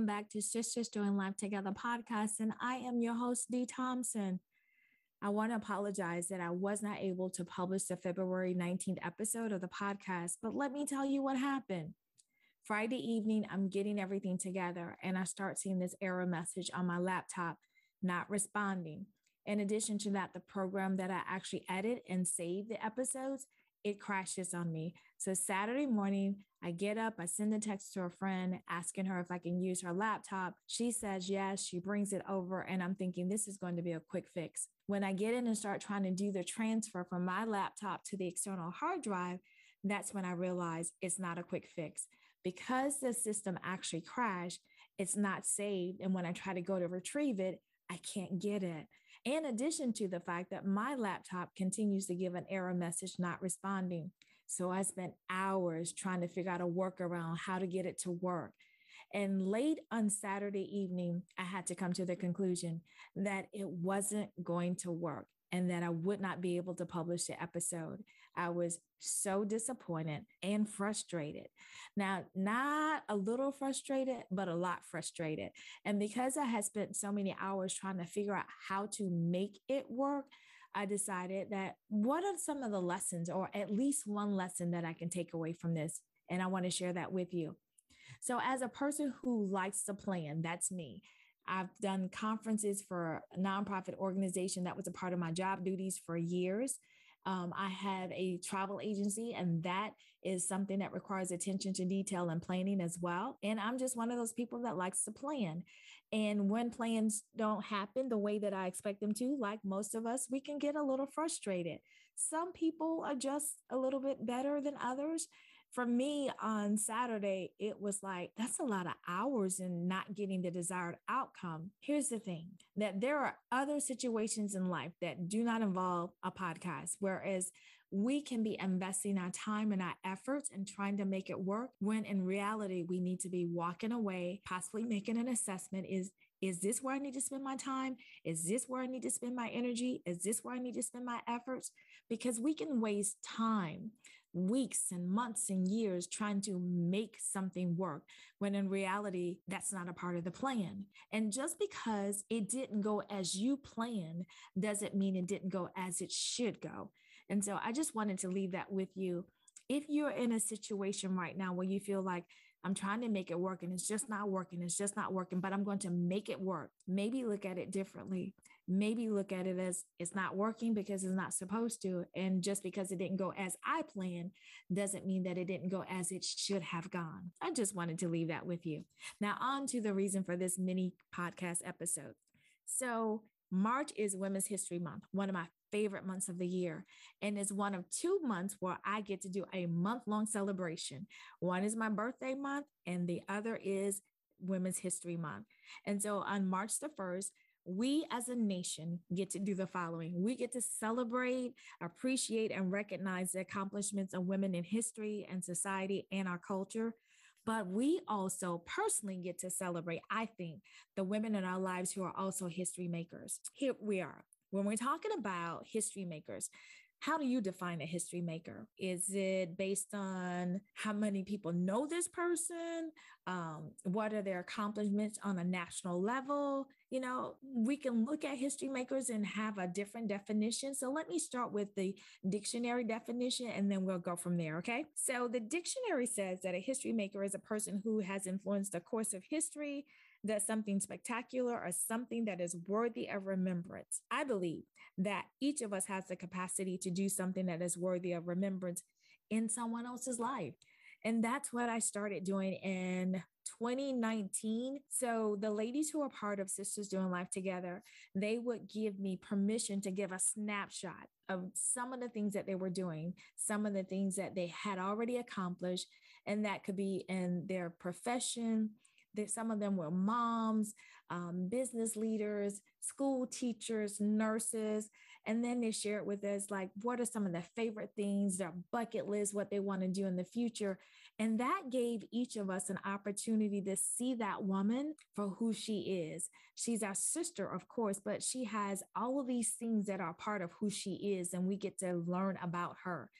welcome back to Sisters Doing Life Together podcast. And I am your host, Dee Thompson. I want to apologize that I was not able to publish the February 19th episode of the podcast, but let me tell you what happened. Friday evening, I'm getting everything together, and I start seeing this error message on my laptop not responding. In addition to that, the program that I actually edit and save the episodes it crashes on me. So Saturday morning, I get up, I send a text to a friend asking her if I can use her laptop. She says yes, she brings it over, and I'm thinking this is going to be a quick fix. When I get in and start trying to do the transfer from my laptop to the external hard drive, that's when I realize it's not a quick fix. Because the system actually crashed, it's not saved. And when I try to go to retrieve it, I can't get it. In addition to the fact that my laptop continues to give an error message not responding. So I spent hours trying to figure out a workaround, how to get it to work. And late on Saturday evening, I had to come to the conclusion that it wasn't going to work and that I would not be able to publish the episode. I was so disappointed and frustrated. Now, not a little frustrated, but a lot frustrated. And because I had spent so many hours trying to figure out how to make it work, I decided that what are some of the lessons, or at least one lesson that I can take away from this? And I want to share that with you. So, as a person who likes to plan, that's me. I've done conferences for a nonprofit organization that was a part of my job duties for years. Um, I have a travel agency, and that is something that requires attention to detail and planning as well. And I'm just one of those people that likes to plan. And when plans don't happen the way that I expect them to, like most of us, we can get a little frustrated. Some people are just a little bit better than others for me on Saturday, it was like, that's a lot of hours and not getting the desired outcome. Here's the thing that there are other situations in life that do not involve a podcast, whereas we can be investing our time and our efforts and trying to make it work when in reality we need to be walking away possibly making an assessment is is this where I need to spend my time? Is this where I need to spend my energy? Is this where I need to spend my efforts? Because we can waste time, weeks and months and years trying to make something work when in reality, that's not a part of the plan. And just because it didn't go as you planned doesn't mean it didn't go as it should go. And so I just wanted to leave that with you. If you're in a situation right now where you feel like, I'm trying to make it work and it's just not working. It's just not working, but I'm going to make it work. Maybe look at it differently. Maybe look at it as it's not working because it's not supposed to. And just because it didn't go as I planned doesn't mean that it didn't go as it should have gone. I just wanted to leave that with you. Now, on to the reason for this mini podcast episode. So, March is Women's History Month, one of my favorite months of the year. And it's one of two months where I get to do a month long celebration. One is my birthday month, and the other is Women's History Month. And so on March the 1st, we as a nation get to do the following. We get to celebrate, appreciate, and recognize the accomplishments of women in history and society and our culture. But we also personally get to celebrate, I think, the women in our lives who are also history makers. Here we are. When we're talking about history makers, how do you define a history maker? Is it based on how many people know this person? Um, what are their accomplishments on a national level? You know, we can look at history makers and have a different definition. So let me start with the dictionary definition and then we'll go from there. Okay. So the dictionary says that a history maker is a person who has influenced the course of history that something spectacular or something that is worthy of remembrance. I believe that each of us has the capacity to do something that is worthy of remembrance in someone else's life. And that's what I started doing in 2019. So the ladies who are part of Sisters Doing Life Together, they would give me permission to give a snapshot of some of the things that they were doing, some of the things that they had already accomplished, and that could be in their profession, some of them were moms, um, business leaders, school teachers, nurses. And then they shared with us, like, what are some of their favorite things, their bucket list, what they want to do in the future. And that gave each of us an opportunity to see that woman for who she is. She's our sister, of course, but she has all of these things that are part of who she is, and we get to learn about her.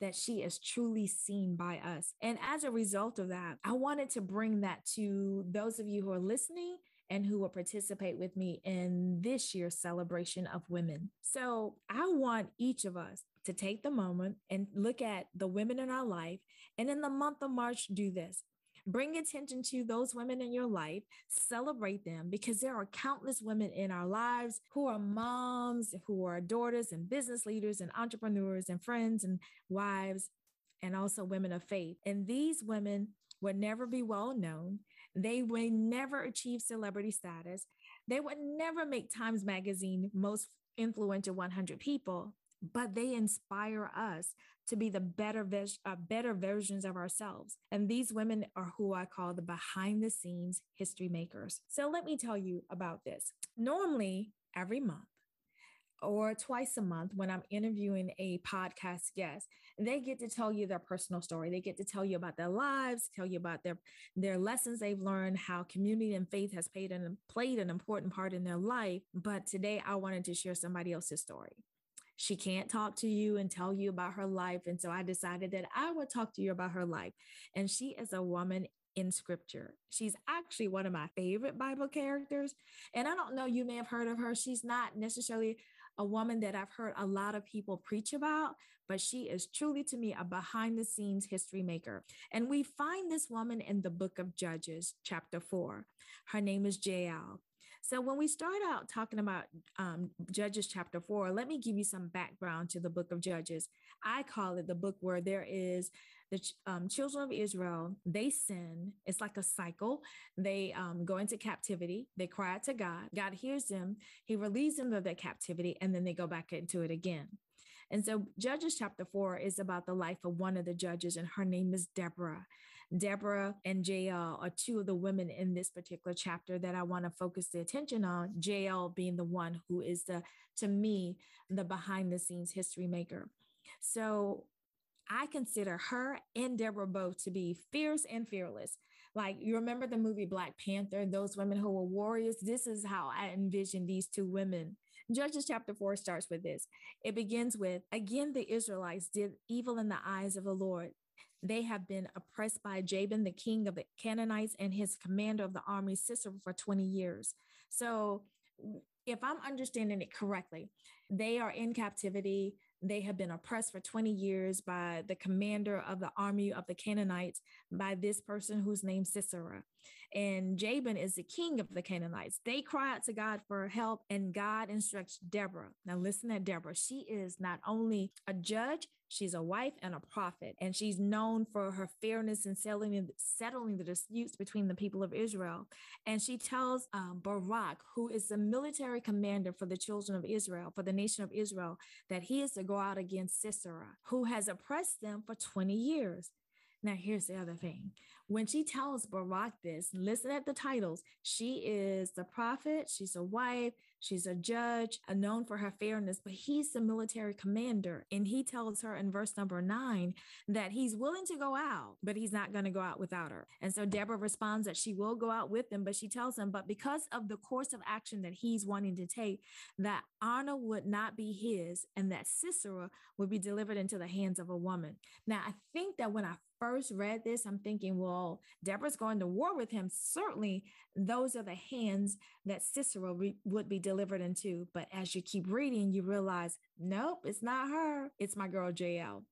That she is truly seen by us. And as a result of that, I wanted to bring that to those of you who are listening and who will participate with me in this year's celebration of women. So I want each of us to take the moment and look at the women in our life. And in the month of March, do this. Bring attention to those women in your life, celebrate them because there are countless women in our lives who are moms, who are daughters and business leaders and entrepreneurs and friends and wives, and also women of faith. And these women would never be well known. They would never achieve celebrity status. They would never make Times Magazine most influential 100 people, but they inspire us to be the better, ves- uh, better versions of ourselves. And these women are who I call the behind the scenes history makers. So let me tell you about this. Normally, every month, or twice a month when I'm interviewing a podcast guest. They get to tell you their personal story. They get to tell you about their lives, tell you about their their lessons they've learned, how community and faith has an played an important part in their life. But today I wanted to share somebody else's story. She can't talk to you and tell you about her life. And so I decided that I would talk to you about her life. And she is a woman in scripture. She's actually one of my favorite Bible characters. And I don't know, you may have heard of her. She's not necessarily a woman that I've heard a lot of people preach about, but she is truly to me a behind the scenes history maker. And we find this woman in the book of Judges, chapter four. Her name is Jael. So, when we start out talking about um, Judges chapter four, let me give you some background to the book of Judges. I call it the book where there is the um, children of Israel, they sin. It's like a cycle. They um, go into captivity. They cry out to God. God hears them. He releases them of their captivity, and then they go back into it again. And so, Judges chapter four is about the life of one of the judges, and her name is Deborah. Deborah and Jael are two of the women in this particular chapter that I want to focus the attention on. Jael being the one who is the, to me, the behind the scenes history maker. So I consider her and Deborah both to be fierce and fearless. Like you remember the movie Black Panther, those women who were warriors. This is how I envision these two women. Judges chapter 4 starts with this. It begins with Again, the Israelites did evil in the eyes of the Lord. They have been oppressed by Jabin, the king of the Canaanites, and his commander of the army, Sisera, for 20 years. So, if I'm understanding it correctly, they are in captivity. They have been oppressed for 20 years by the commander of the army of the Canaanites, by this person whose name Sisera. And Jabin is the king of the Canaanites. They cry out to God for help, and God instructs Deborah. Now, listen to Deborah. She is not only a judge, She's a wife and a prophet, and she's known for her fairness in settling, settling the disputes between the people of Israel. And she tells um, Barak, who is the military commander for the children of Israel, for the nation of Israel, that he is to go out against Sisera, who has oppressed them for 20 years. Now, here's the other thing. When she tells Barak this, listen at the titles. She is the prophet, she's a wife, she's a judge, uh, known for her fairness, but he's the military commander. And he tells her in verse number nine that he's willing to go out, but he's not going to go out without her. And so Deborah responds that she will go out with him, but she tells him, but because of the course of action that he's wanting to take, that honor would not be his and that Sisera would be delivered into the hands of a woman. Now, I think that when I first read this, I'm thinking, well, Deborah's going to war with him. Certainly, those are the hands that Sisera re- would be delivered into. But as you keep reading, you realize, nope, it's not her. It's my girl Jael.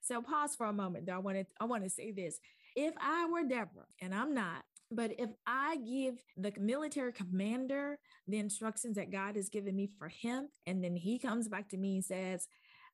So pause for a moment. Though I want to I want to say this. If I were Deborah, and I'm not, but if I give the military commander the instructions that God has given me for him, and then he comes back to me and says,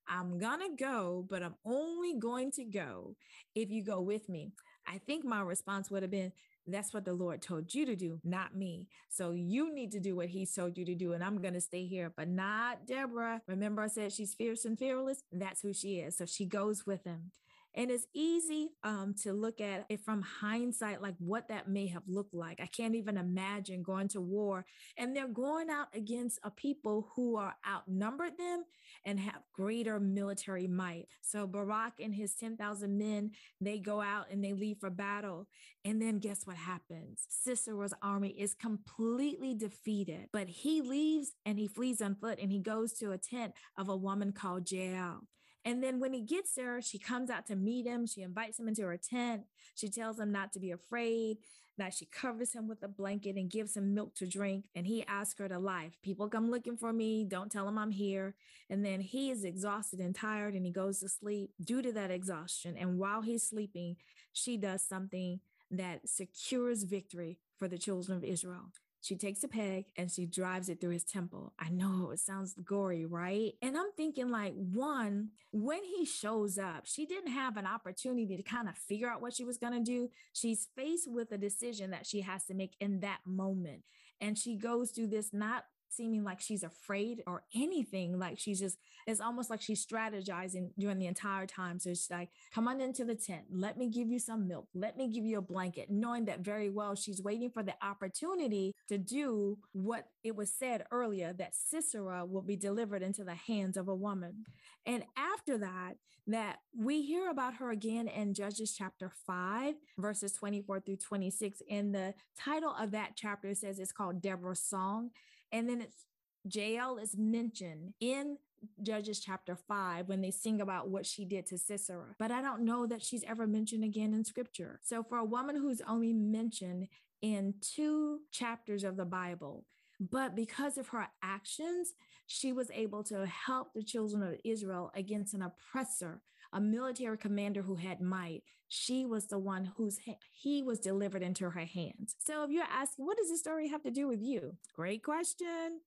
I'm gonna go, but I'm only going to go if you go with me. I think my response would have been, that's what the Lord told you to do, not me. So you need to do what he told you to do. And I'm going to stay here, but not Deborah. Remember, I said she's fierce and fearless? That's who she is. So she goes with him. And it's easy um, to look at it from hindsight, like what that may have looked like. I can't even imagine going to war and they're going out against a people who are outnumbered them and have greater military might. So Barak and his 10,000 men, they go out and they leave for battle. And then guess what happens? Sisera's army is completely defeated, but he leaves and he flees on foot and he goes to a tent of a woman called Jael. And then when he gets there, she comes out to meet him. She invites him into her tent. She tells him not to be afraid, that she covers him with a blanket and gives him milk to drink. And he asks her to lie. People come looking for me. Don't tell them I'm here. And then he is exhausted and tired and he goes to sleep due to that exhaustion. And while he's sleeping, she does something that secures victory for the children of Israel. She takes a peg and she drives it through his temple. I know it sounds gory, right? And I'm thinking, like, one, when he shows up, she didn't have an opportunity to kind of figure out what she was going to do. She's faced with a decision that she has to make in that moment. And she goes through this not seeming like she's afraid or anything. Like she's just, it's almost like she's strategizing during the entire time. So she's like, come on into the tent. Let me give you some milk. Let me give you a blanket, knowing that very well she's waiting for the opportunity to do what it was said earlier that Sisera will be delivered into the hands of a woman. And after that, that we hear about her again in Judges chapter 5, verses 24 through 26. And the title of that chapter says it's called Deborah's Song. And then it's Jael is mentioned in Judges chapter 5 when they sing about what she did to Sisera. But I don't know that she's ever mentioned again in scripture. So for a woman who's only mentioned in two chapters of the Bible, but because of her actions, she was able to help the children of Israel against an oppressor, a military commander who had might. She was the one whose he was delivered into her hands. So if you're asking, what does this story have to do with you? Great question.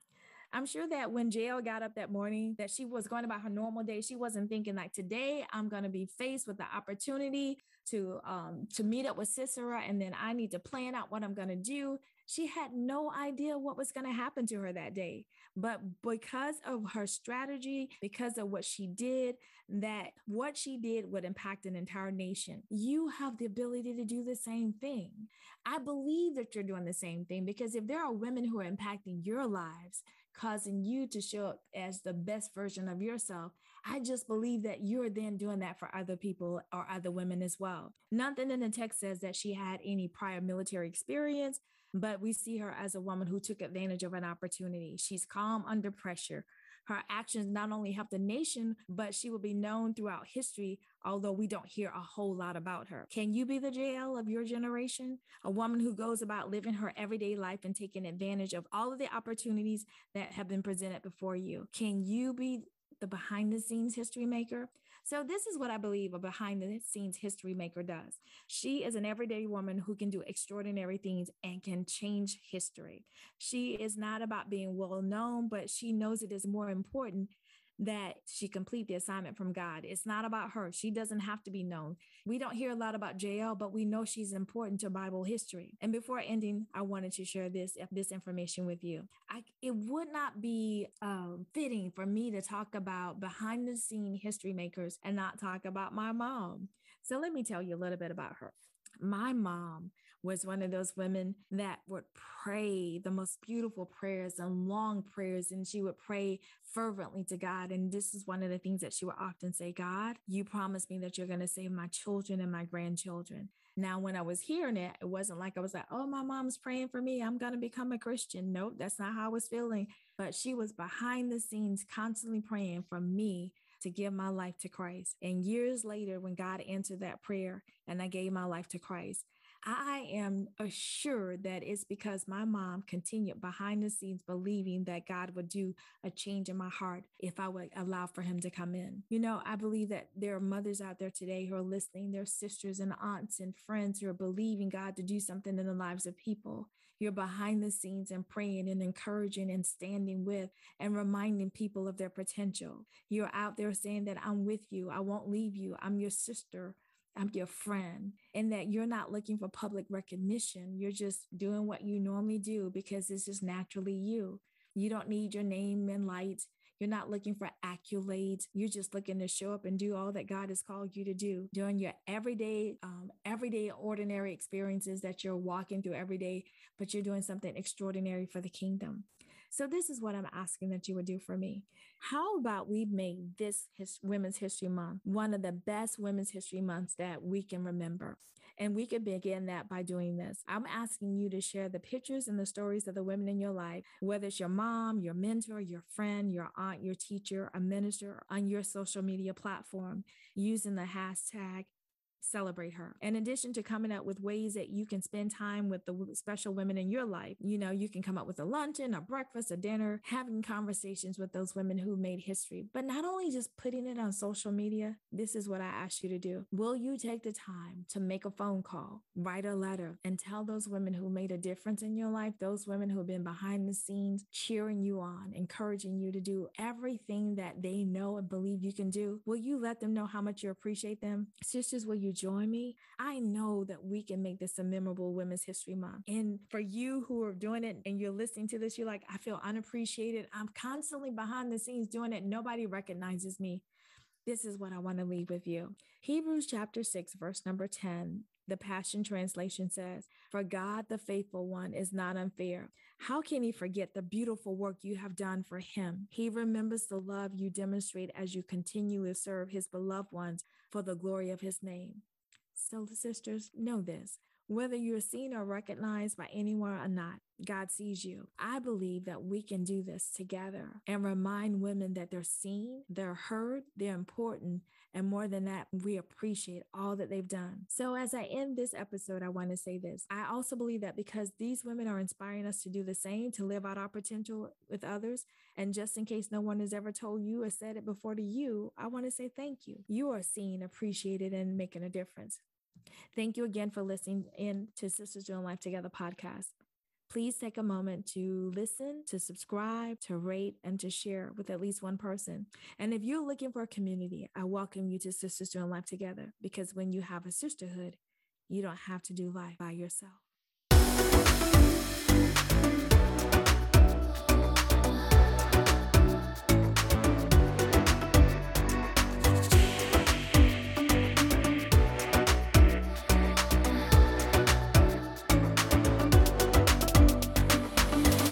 I'm sure that when Jael got up that morning, that she was going about her normal day. She wasn't thinking like today I'm going to be faced with the opportunity to um, to meet up with Sisera, and then I need to plan out what I'm going to do. She had no idea what was going to happen to her that day, but because of her strategy, because of what she did, that what she did would impact an entire nation. You have the ability to do the same thing. I believe that you're doing the same thing because if there are women who are impacting your lives, causing you to show up as the best version of yourself, I just believe that you're then doing that for other people or other women as well. Nothing in the text says that she had any prior military experience, but we see her as a woman who took advantage of an opportunity. She's calm under pressure. Her actions not only help the nation, but she will be known throughout history, although we don't hear a whole lot about her. Can you be the Jael of your generation? A woman who goes about living her everyday life and taking advantage of all of the opportunities that have been presented before you. Can you be the behind the scenes history maker. So, this is what I believe a behind the scenes history maker does. She is an everyday woman who can do extraordinary things and can change history. She is not about being well known, but she knows it is more important that she complete the assignment from God. It's not about her. She doesn't have to be known. We don't hear a lot about Jael, but we know she's important to Bible history. And before ending, I wanted to share this this information with you. I, it would not be um, fitting for me to talk about behind the scene history makers and not talk about my mom. So let me tell you a little bit about her. My mom was one of those women that would pray the most beautiful prayers and long prayers. And she would pray fervently to God. And this is one of the things that she would often say God, you promised me that you're going to save my children and my grandchildren. Now, when I was hearing it, it wasn't like I was like, oh, my mom's praying for me. I'm going to become a Christian. Nope, that's not how I was feeling. But she was behind the scenes, constantly praying for me to give my life to Christ. And years later, when God answered that prayer and I gave my life to Christ, I am assured that it's because my mom continued behind the scenes believing that God would do a change in my heart if I would allow for him to come in. You know, I believe that there are mothers out there today who are listening, their sisters and aunts and friends who are believing God to do something in the lives of people. You're behind the scenes and praying and encouraging and standing with and reminding people of their potential. You're out there saying that I'm with you. I won't leave you. I'm your sister. I'm your friend, and that you're not looking for public recognition. You're just doing what you normally do because it's just naturally you. You don't need your name and lights. You're not looking for accolades. You're just looking to show up and do all that God has called you to do, doing your everyday, um, everyday, ordinary experiences that you're walking through every day, but you're doing something extraordinary for the kingdom. So, this is what I'm asking that you would do for me. How about we make this his, Women's History Month one of the best Women's History Months that we can remember? And we could begin that by doing this. I'm asking you to share the pictures and the stories of the women in your life, whether it's your mom, your mentor, your friend, your aunt, your teacher, a minister on your social media platform using the hashtag celebrate her. In addition to coming up with ways that you can spend time with the special women in your life, you know, you can come up with a luncheon, a breakfast, a dinner, having conversations with those women who made history. But not only just putting it on social media, this is what I ask you to do. Will you take the time to make a phone call, write a letter, and tell those women who made a difference in your life, those women who have been behind the scenes, cheering you on, encouraging you to do everything that they know and believe you can do? Will you let them know how much you appreciate them? Sisters, will you join me? I know that we can make this a memorable Women's History Month. And for you who are doing it and you're listening to this, you're like, I feel unappreciated. I'm constantly behind the scenes doing it. Nobody recognizes me. This is what I want to leave with you. Hebrews chapter 6, verse number 10 the Passion Translation says, For God, the faithful one, is not unfair. How can he forget the beautiful work you have done for him? He remembers the love you demonstrate as you continue to serve his beloved ones for the glory of his name. So, sisters, know this whether you're seen or recognized by anyone or not, God sees you. I believe that we can do this together and remind women that they're seen, they're heard, they're important, and more than that, we appreciate all that they've done. So, as I end this episode, I want to say this. I also believe that because these women are inspiring us to do the same, to live out our potential with others, and just in case no one has ever told you or said it before to you, I want to say thank you. You are seen, appreciated, and making a difference. Thank you again for listening in to Sisters Doing Life Together podcast. Please take a moment to listen, to subscribe, to rate, and to share with at least one person. And if you're looking for a community, I welcome you to Sisters Doing Life Together because when you have a sisterhood, you don't have to do life by yourself.